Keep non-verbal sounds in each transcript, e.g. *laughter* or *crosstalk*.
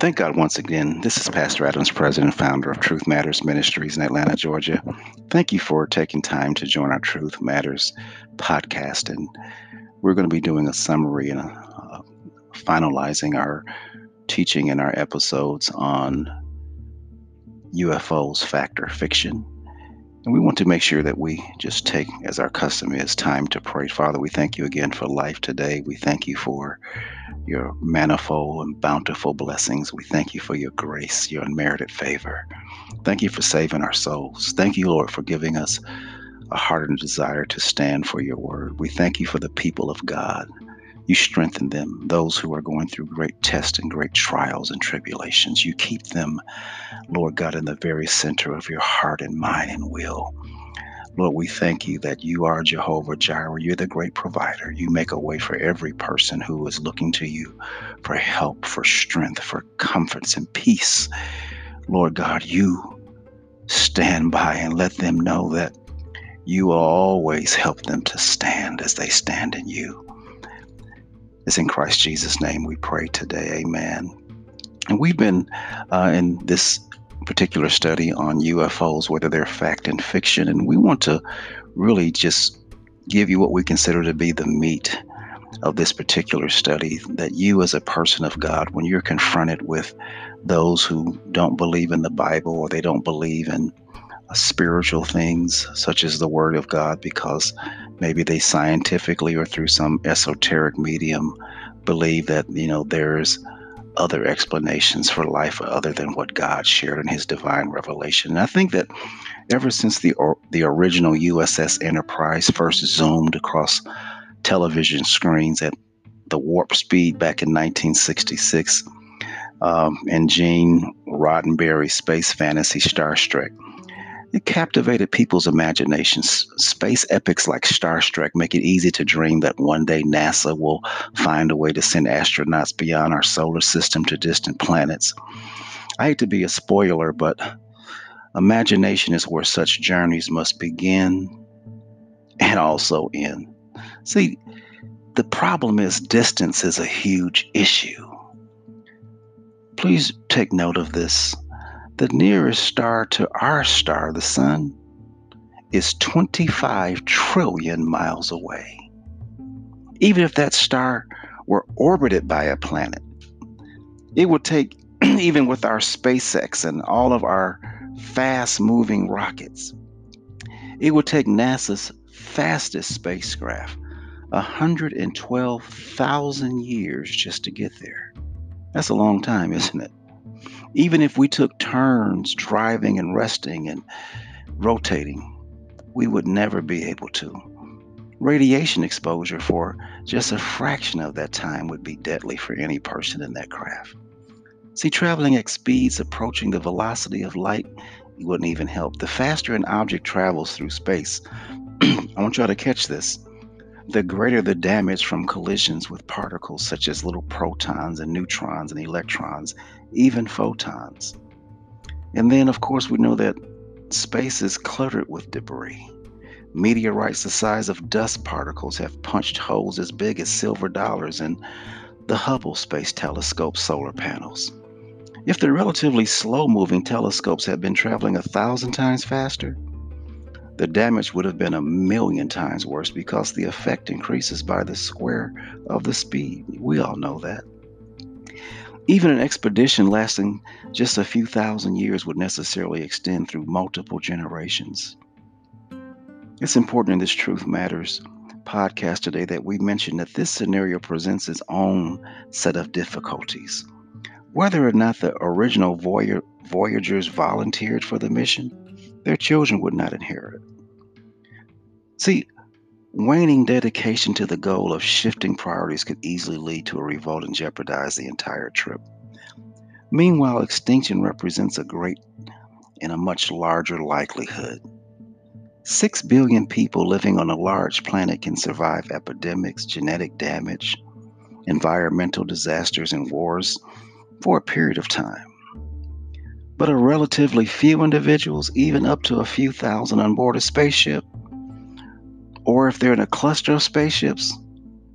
Thank God once again. This is Pastor Adams, president and founder of Truth Matters Ministries in Atlanta, Georgia. Thank you for taking time to join our Truth Matters podcast. And we're going to be doing a summary and uh, finalizing our teaching in our episodes on UFOs, fact or fiction. And we want to make sure that we just take, as our custom is, time to pray. Father, we thank you again for life today. We thank you for your manifold and bountiful blessings. We thank you for your grace, your unmerited favor. Thank you for saving our souls. Thank you, Lord, for giving us a heart and desire to stand for your word. We thank you for the people of God you strengthen them, those who are going through great tests and great trials and tribulations. You keep them, Lord God, in the very center of your heart and mind and will. Lord, we thank you that you are Jehovah Jireh. You're the great provider. You make a way for every person who is looking to you for help, for strength, for comforts and peace. Lord God, you stand by and let them know that you will always help them to stand as they stand in you. It's in Christ Jesus' name we pray today. Amen. And we've been uh, in this particular study on UFOs, whether they're fact and fiction, and we want to really just give you what we consider to be the meat of this particular study that you, as a person of God, when you're confronted with those who don't believe in the Bible or they don't believe in spiritual things such as the Word of God because maybe they scientifically or through some esoteric medium believe that you know there's other explanations for life other than what God shared in His divine revelation. And I think that ever since the or, the original USS Enterprise first zoomed across television screens at the warp speed back in 1966, um, and Gene Roddenberry's space fantasy Star Trek it captivated people's imaginations. Space epics like Star Trek make it easy to dream that one day NASA will find a way to send astronauts beyond our solar system to distant planets. I hate to be a spoiler, but imagination is where such journeys must begin and also end. See, the problem is distance is a huge issue. Please take note of this. The nearest star to our star, the Sun, is 25 trillion miles away. Even if that star were orbited by a planet, it would take, *clears throat* even with our SpaceX and all of our fast moving rockets, it would take NASA's fastest spacecraft 112,000 years just to get there. That's a long time, *laughs* isn't it? Even if we took turns driving and resting and rotating, we would never be able to. Radiation exposure for just a fraction of that time would be deadly for any person in that craft. See, traveling at speeds approaching the velocity of light wouldn't even help. The faster an object travels through space, *clears throat* I want y'all to catch this the greater the damage from collisions with particles such as little protons and neutrons and electrons, even photons. And then, of course, we know that space is cluttered with debris. Meteorites the size of dust particles have punched holes as big as silver dollars in the Hubble Space Telescope solar panels. If the relatively slow moving telescopes had been traveling a thousand times faster, the damage would have been a million times worse because the effect increases by the square of the speed. We all know that. Even an expedition lasting just a few thousand years would necessarily extend through multiple generations. It's important in this Truth Matters podcast today that we mention that this scenario presents its own set of difficulties. Whether or not the original Voyagers volunteered for the mission, their children would not inherit. See, waning dedication to the goal of shifting priorities could easily lead to a revolt and jeopardize the entire trip. Meanwhile, extinction represents a great and a much larger likelihood. Six billion people living on a large planet can survive epidemics, genetic damage, environmental disasters, and wars for a period of time but a relatively few individuals, even up to a few thousand on board a spaceship, or if they're in a cluster of spaceships,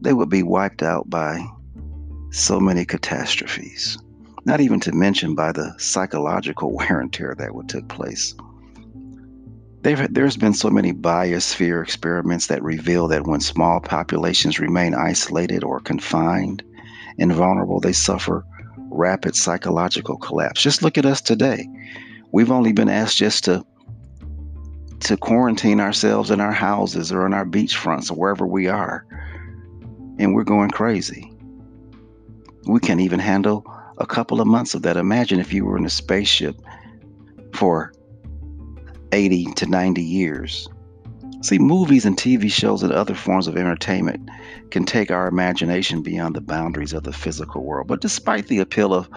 they would be wiped out by so many catastrophes. not even to mention by the psychological *laughs* wear and tear that would take place. there's been so many biosphere experiments that reveal that when small populations remain isolated or confined and vulnerable, they suffer rapid psychological collapse. Just look at us today. We've only been asked just to to quarantine ourselves in our houses or on our beach fronts or wherever we are. And we're going crazy. We can't even handle a couple of months of that. Imagine if you were in a spaceship for 80 to 90 years. See, movies and TV shows and other forms of entertainment can take our imagination beyond the boundaries of the physical world. But despite the appeal of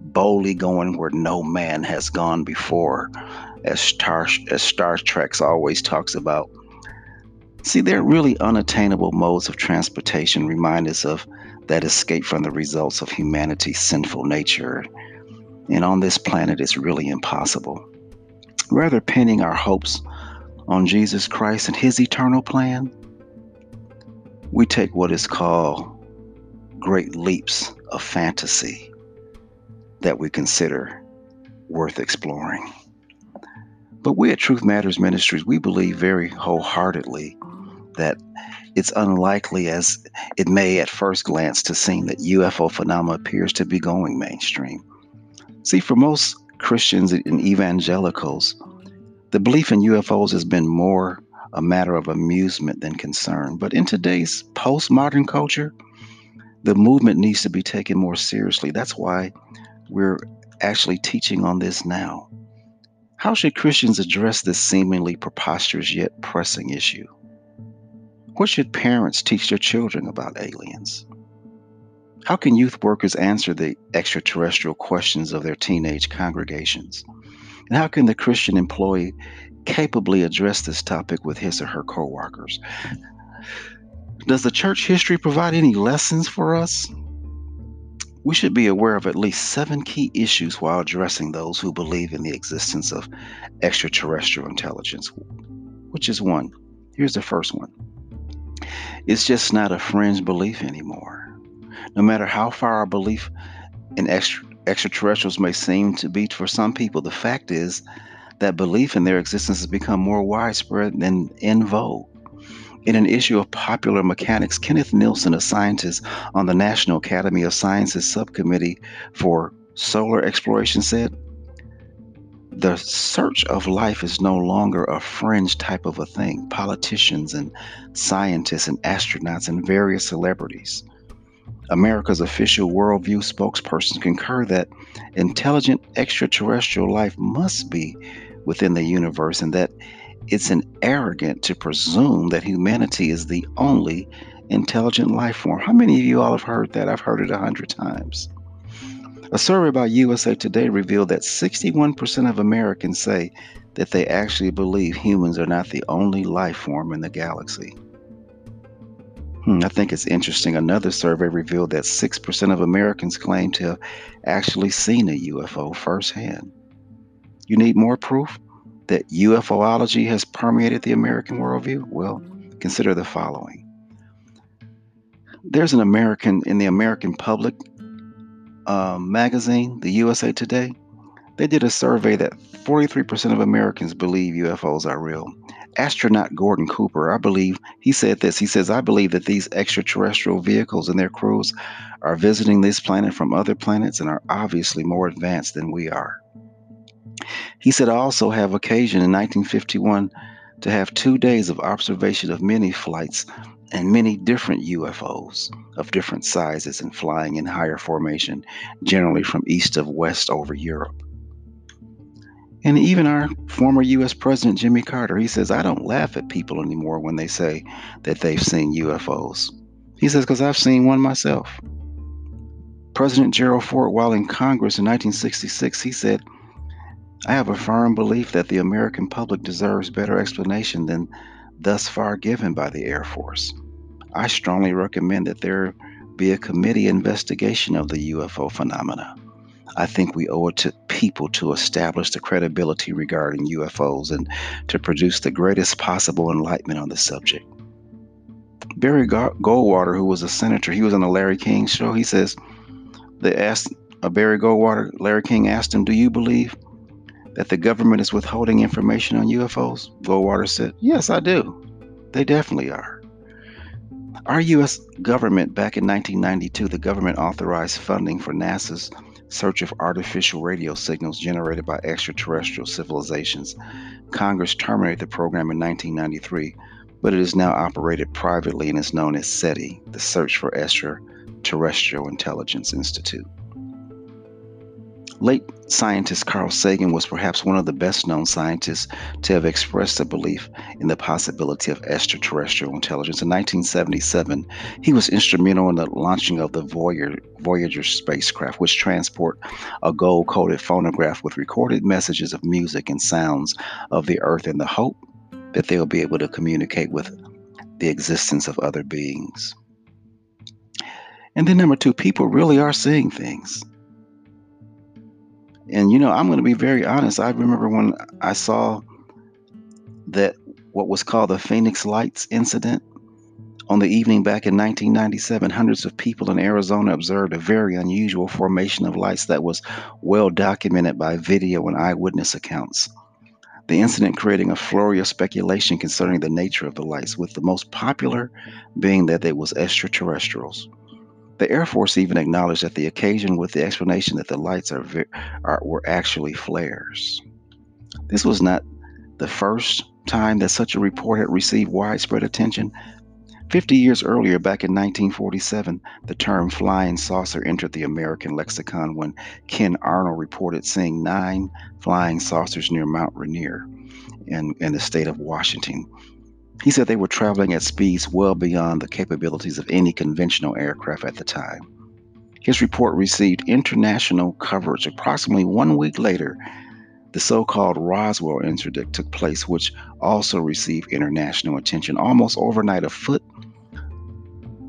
boldly going where no man has gone before, as Star, as Star Trek always talks about, see, they're really unattainable modes of transportation remind us of that escape from the results of humanity's sinful nature. And on this planet, it's really impossible. Rather, pinning our hopes on Jesus Christ and his eternal plan, we take what is called great leaps of fantasy that we consider worth exploring. But we at Truth Matters Ministries, we believe very wholeheartedly that it's unlikely as it may at first glance to seem that UFO phenomena appears to be going mainstream. See, for most Christians and evangelicals, the belief in UFOs has been more a matter of amusement than concern. But in today's postmodern culture, the movement needs to be taken more seriously. That's why we're actually teaching on this now. How should Christians address this seemingly preposterous yet pressing issue? What should parents teach their children about aliens? How can youth workers answer the extraterrestrial questions of their teenage congregations? And how can the Christian employee capably address this topic with his or her coworkers? Does the church history provide any lessons for us? We should be aware of at least seven key issues while addressing those who believe in the existence of extraterrestrial intelligence. Which is one? Here's the first one it's just not a fringe belief anymore. No matter how far our belief in extra extraterrestrials may seem to be for some people, the fact is that belief in their existence has become more widespread and in vogue. In an issue of Popular Mechanics, Kenneth Nealson, a scientist on the National Academy of Sciences Subcommittee for Solar Exploration, said, The search of life is no longer a fringe type of a thing. Politicians and scientists and astronauts and various celebrities America's official worldview spokespersons concur that intelligent extraterrestrial life must be within the universe and that it's an arrogant to presume that humanity is the only intelligent life form. How many of you all have heard that? I've heard it a hundred times. A survey by USA Today revealed that 61% of Americans say that they actually believe humans are not the only life form in the galaxy. Hmm, I think it's interesting. Another survey revealed that 6% of Americans claim to have actually seen a UFO firsthand. You need more proof that UFOlogy has permeated the American worldview? Well, consider the following. There's an American in the American Public uh, magazine, the USA Today. They did a survey that 43% of Americans believe UFOs are real astronaut Gordon Cooper, I believe, he said this. He says, I believe that these extraterrestrial vehicles and their crews are visiting this planet from other planets and are obviously more advanced than we are. He said, I also have occasion in 1951 to have two days of observation of many flights and many different UFOs of different sizes and flying in higher formation, generally from east of west over Europe. And even our former US President Jimmy Carter, he says, I don't laugh at people anymore when they say that they've seen UFOs. He says, because I've seen one myself. President Gerald Ford, while in Congress in 1966, he said, I have a firm belief that the American public deserves better explanation than thus far given by the Air Force. I strongly recommend that there be a committee investigation of the UFO phenomena. I think we owe it to people to establish the credibility regarding UFOs and to produce the greatest possible enlightenment on the subject. Barry Goldwater, who was a senator, he was on the Larry King show. He says, they asked of Barry Goldwater, Larry King asked him, Do you believe that the government is withholding information on UFOs? Goldwater said, Yes, I do. They definitely are. Our U.S. government, back in 1992, the government authorized funding for NASA's search of artificial radio signals generated by extraterrestrial civilizations. Congress terminated the program in 1993, but it is now operated privately and is known as SETI, the Search for Extraterrestrial Intelligence Institute. Late scientist Carl Sagan was perhaps one of the best known scientists to have expressed a belief in the possibility of extraterrestrial intelligence. In 1977, he was instrumental in the launching of the Voyager, Voyager spacecraft, which transport a gold-coated phonograph with recorded messages of music and sounds of the Earth in the hope that they'll be able to communicate with the existence of other beings. And then number two, people really are seeing things. And you know, I'm going to be very honest. I remember when I saw that what was called the Phoenix Lights incident on the evening back in 1997, hundreds of people in Arizona observed a very unusual formation of lights that was well documented by video and eyewitness accounts. The incident creating a flurry of speculation concerning the nature of the lights, with the most popular being that they was extraterrestrials. The Air Force even acknowledged that the occasion with the explanation that the lights are, are were actually flares. This was not the first time that such a report had received widespread attention. 50 years earlier, back in 1947, the term flying saucer entered the American lexicon when Ken Arnold reported seeing nine flying saucers near Mount Rainier in, in the state of Washington. He said they were traveling at speeds well beyond the capabilities of any conventional aircraft at the time. His report received international coverage. Approximately one week later, the so called Roswell incident took place, which also received international attention. Almost overnight, a foot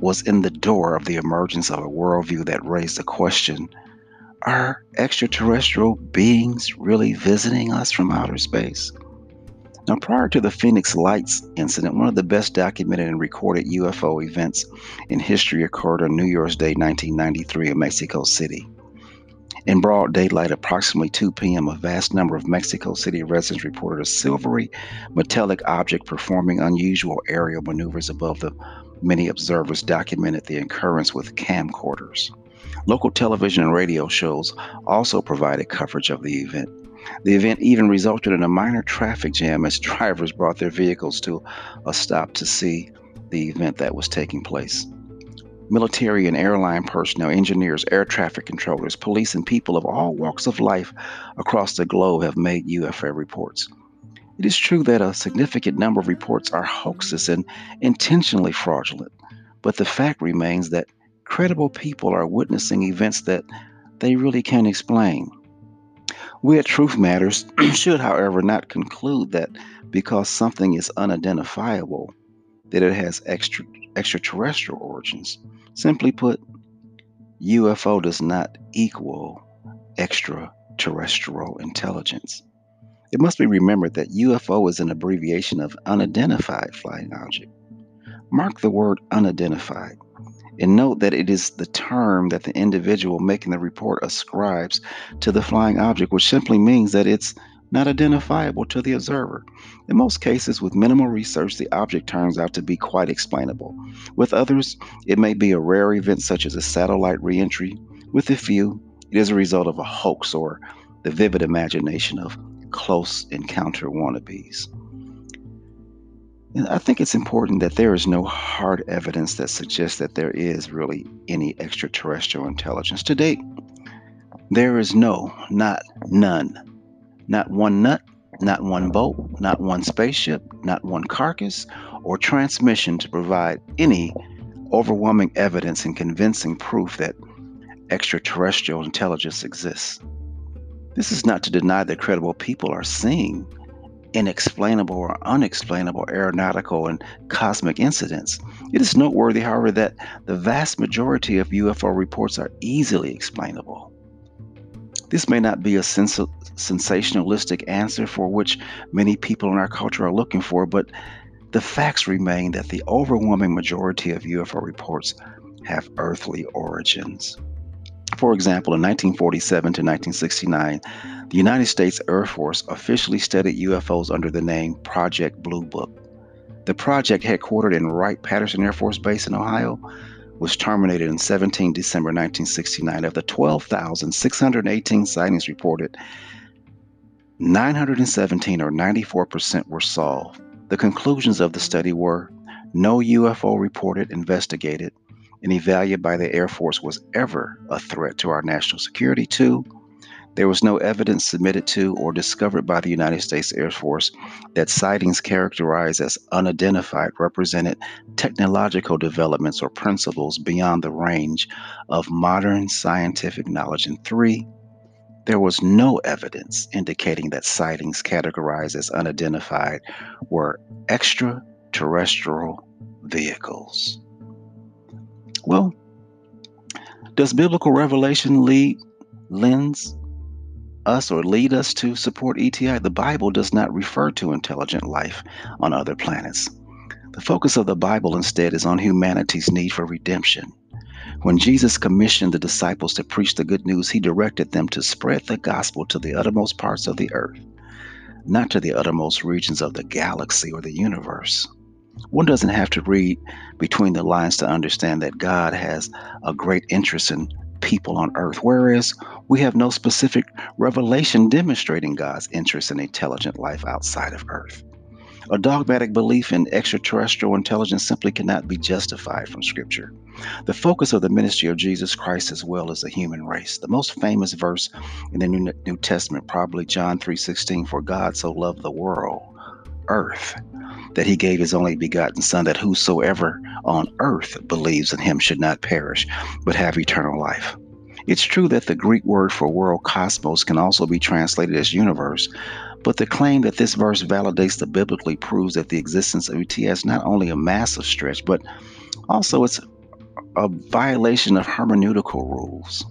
was in the door of the emergence of a worldview that raised the question Are extraterrestrial beings really visiting us from outer space? Now, prior to the Phoenix Lights incident, one of the best documented and recorded UFO events in history occurred on New Year's Day 1993 in Mexico City. In broad daylight, approximately 2 p.m., a vast number of Mexico City residents reported a silvery metallic object performing unusual aerial maneuvers above the many observers documented the occurrence with camcorders. Local television and radio shows also provided coverage of the event. The event even resulted in a minor traffic jam as *laughs* drivers brought their vehicles to a stop to see the event that was taking place. Military and airline personnel, engineers, air traffic controllers, police, and people of all walks of life across the globe have made UFO reports. It is true that a significant number of reports are hoaxes and intentionally fraudulent, but the fact remains that credible people are witnessing events that they really can't explain. We at Truth Matters *clears throat* should, however, not conclude that because something is unidentifiable, that it has extra, extraterrestrial origins. Simply put, UFO does not equal extraterrestrial intelligence. It must be remembered that UFO is an abbreviation of unidentified flying object. Mark the word unidentified. And note that it is the term that the individual making the report ascribes to the flying object, which simply means that it's not identifiable to the observer. In most cases, with minimal research, the object turns out to be quite explainable. With others, it may be a rare event such as a satellite reentry. With a few, it is a result of a hoax or the vivid imagination of close encounter wannabes. And I think it's important that there is no hard evidence that suggests that there is really any extraterrestrial intelligence. To date, there is no, not none, not one nut, not one boat, not one spaceship, not one carcass or transmission to provide any overwhelming evidence and convincing proof that extraterrestrial intelligence exists. This is not to deny that credible people are seeing inexplainable or unexplainable aeronautical and cosmic incidents. It is noteworthy, however, that the vast majority of UFO reports are easily explainable. This may not be a sens- sensationalistic answer for which many people in our culture are looking for, but the facts remain that the overwhelming majority of UFO reports have earthly origins. For example, in 1947 to 1969, the United States Air Force officially studied UFOs under the name Project Blue Book. The project, headquartered in Wright Patterson Air Force Base in Ohio, was terminated in 17 December 1969. Of the 12,618 sightings reported, 917 or 94% were solved. The conclusions of the study were no UFO reported, investigated, and evaluated by the Air Force was ever a threat to our national security. Two, there was no evidence submitted to or discovered by the United States Air Force that sightings characterized as unidentified represented technological developments or principles beyond the range of modern scientific knowledge. And three, there was no evidence indicating that sightings categorized as unidentified were extraterrestrial vehicles. Well, does biblical revelation lead lens us or lead us to support ETI, the Bible does not refer to intelligent life on other planets. The focus of the Bible instead is on humanity's need for redemption. When Jesus commissioned the disciples to preach the good news, he directed them to spread the gospel to the uttermost parts of the earth, not to the uttermost regions of the galaxy or the universe. One doesn't have to read between the lines to understand that God has a great interest in people on earth, whereas we have no specific revelation demonstrating God's interest in intelligent life outside of earth. A dogmatic belief in extraterrestrial intelligence simply cannot be justified from Scripture. The focus of the ministry of Jesus Christ as well as the human race. The most famous verse in the New, Testament, probably John 3:16, "For God so loved the world, earth, that he gave his only begotten Son, that whosoever on earth believes in him should not perish, but have eternal life. It's true that the Greek word for world cosmos can also be translated as universe, but the claim that this verse validates the biblically proves that the existence of ET is not only a massive stretch, but also it's a violation of hermeneutical rules.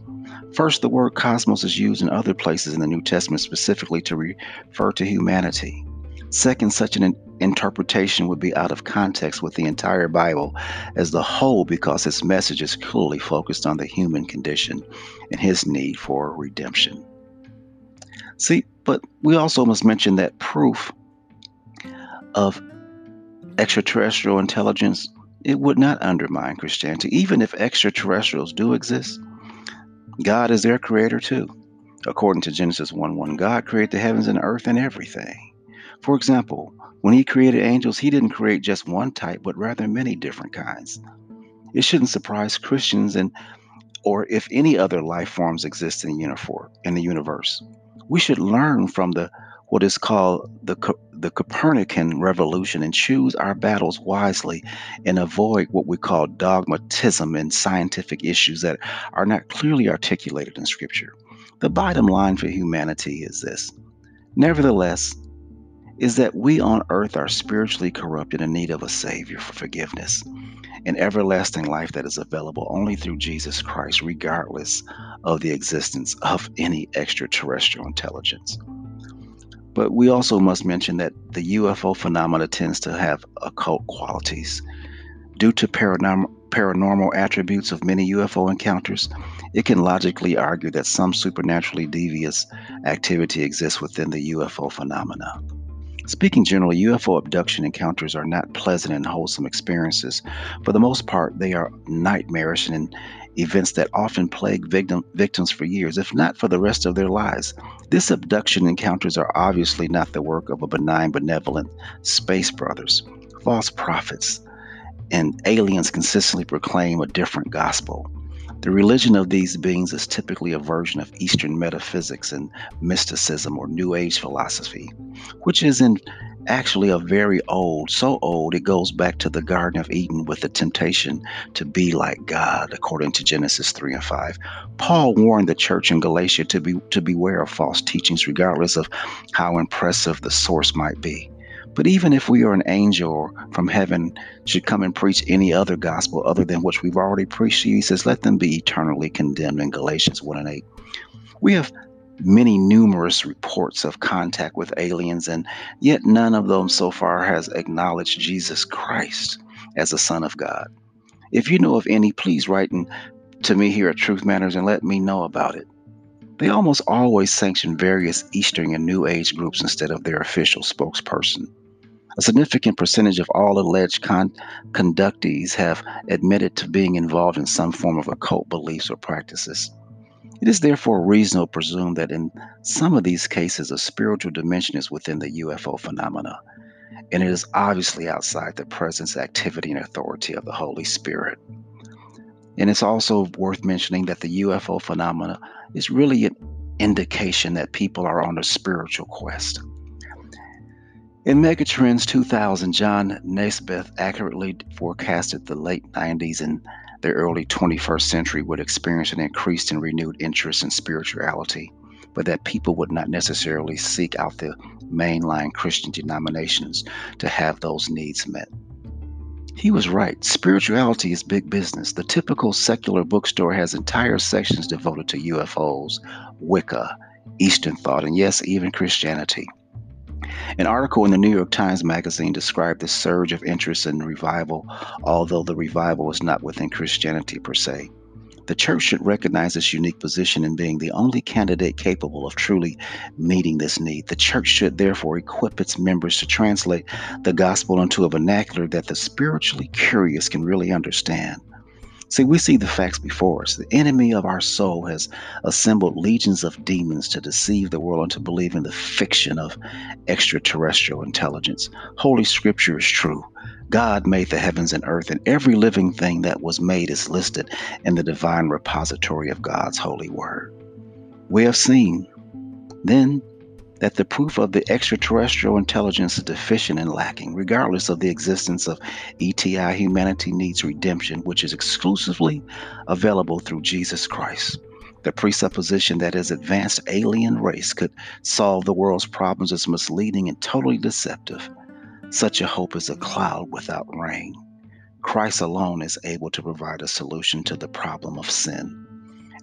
First, the word cosmos is used in other places in the New Testament specifically to refer to humanity. Second, such an interpretation would be out of context with the entire Bible as the whole because its message is clearly focused on the human condition and his need for redemption. See, but we also must mention that proof of extraterrestrial intelligence it would not undermine Christianity even if extraterrestrials do exist. God is their creator too. According to Genesis 1 1, God created the heavens and earth and everything. For example, when he created angels, he didn't create just one type, but rather many different kinds. It shouldn't surprise Christians and or if any other life forms exist in the universe. We should learn from the what is called the the Copernican revolution and choose our battles wisely and avoid what we call dogmatism in scientific issues that are not clearly articulated in scripture. The bottom line for humanity is this. Nevertheless, is that we on earth are spiritually corrupted in need of a Savior for forgiveness and everlasting life that is available only through Jesus Christ, regardless of the existence of any extraterrestrial intelligence. But we also must mention that the UFO phenomena tends to have occult qualities. Due to paranormal, paranormal attributes of many UFO encounters, it can logically argue that some supernaturally devious activity exists within the UFO phenomena. Speaking generally, UFO abduction encounters are not pleasant and wholesome experiences. For the most part, they are nightmarish and events that often plague victim, victims for years, if not for the rest of their lives. This abduction encounters are obviously not the work of a benign, benevolent space brothers, false prophets, and aliens consistently proclaim a different gospel. The religion of these beings is typically a version of Eastern metaphysics and mysticism or New Age philosophy, which is in actually a very old, so old it goes back to the Garden of Eden with the temptation to be like God, according to Genesis 3 and 5. Paul warned the church in Galatia to be to beware of false teachings, regardless of how impressive the source might be. But even if we are an angel from heaven should come and preach any other gospel other than which we've already preached he says, let them be eternally condemned in Galatians 1 and 8. We have many numerous reports of contact with aliens, and yet none of them so far has acknowledged Jesus Christ as the Son of God. If you know of any, please write to me here at Truth Matters and let me know about it. They almost always sanction various Eastern and New Age groups instead of their official spokesperson. A significant percentage of all alleged con- conductees have admitted to being involved in some form of occult beliefs or practices. It is therefore reasonable to presume that in some of these cases, a spiritual dimension is within the UFO phenomena, and it is obviously outside the presence, activity, and authority of the Holy Spirit. And it's also worth mentioning that the UFO phenomena is really an indication that people are on a spiritual quest. In Megatrends 2000, John Naisbitt accurately forecasted the late 90s and the early 21st century would experience an increased and renewed interest in spirituality, but that people would not necessarily seek out the mainline Christian denominations to have those needs met. He was right. Spirituality is big business. The typical secular bookstore has entire sections devoted to UFOs, Wicca, Eastern thought, and yes, even Christianity. An article in the New York Times Magazine described the surge of interest in revival, although the revival was not within Christianity per se. The church should recognize its unique position in being the only candidate capable of truly meeting this need. The church should therefore equip its members to translate the gospel into a vernacular that the spiritually curious can really understand. See, we see the facts before us. The enemy of our soul has assembled legions of demons to deceive the world into believing the fiction of extraterrestrial intelligence. Holy Scripture is true. God made the heavens and earth, and every living thing that was made is listed in the divine repository of God's holy word. We have seen then that the proof of the extraterrestrial intelligence is deficient and lacking. Regardless of the existence of ETI, humanity needs redemption, which is exclusively available through Jesus Christ. The presupposition that his advanced alien race could solve the world's problems is misleading and totally deceptive. Such a hope is a cloud without rain. Christ alone is able to provide a solution to the problem of sin,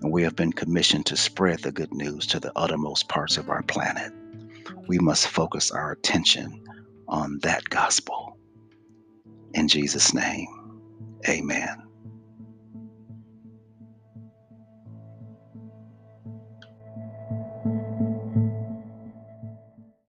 and we have been commissioned to spread the good news to the uttermost parts of our planet we must focus our attention on that gospel. In Jesus' name, amen.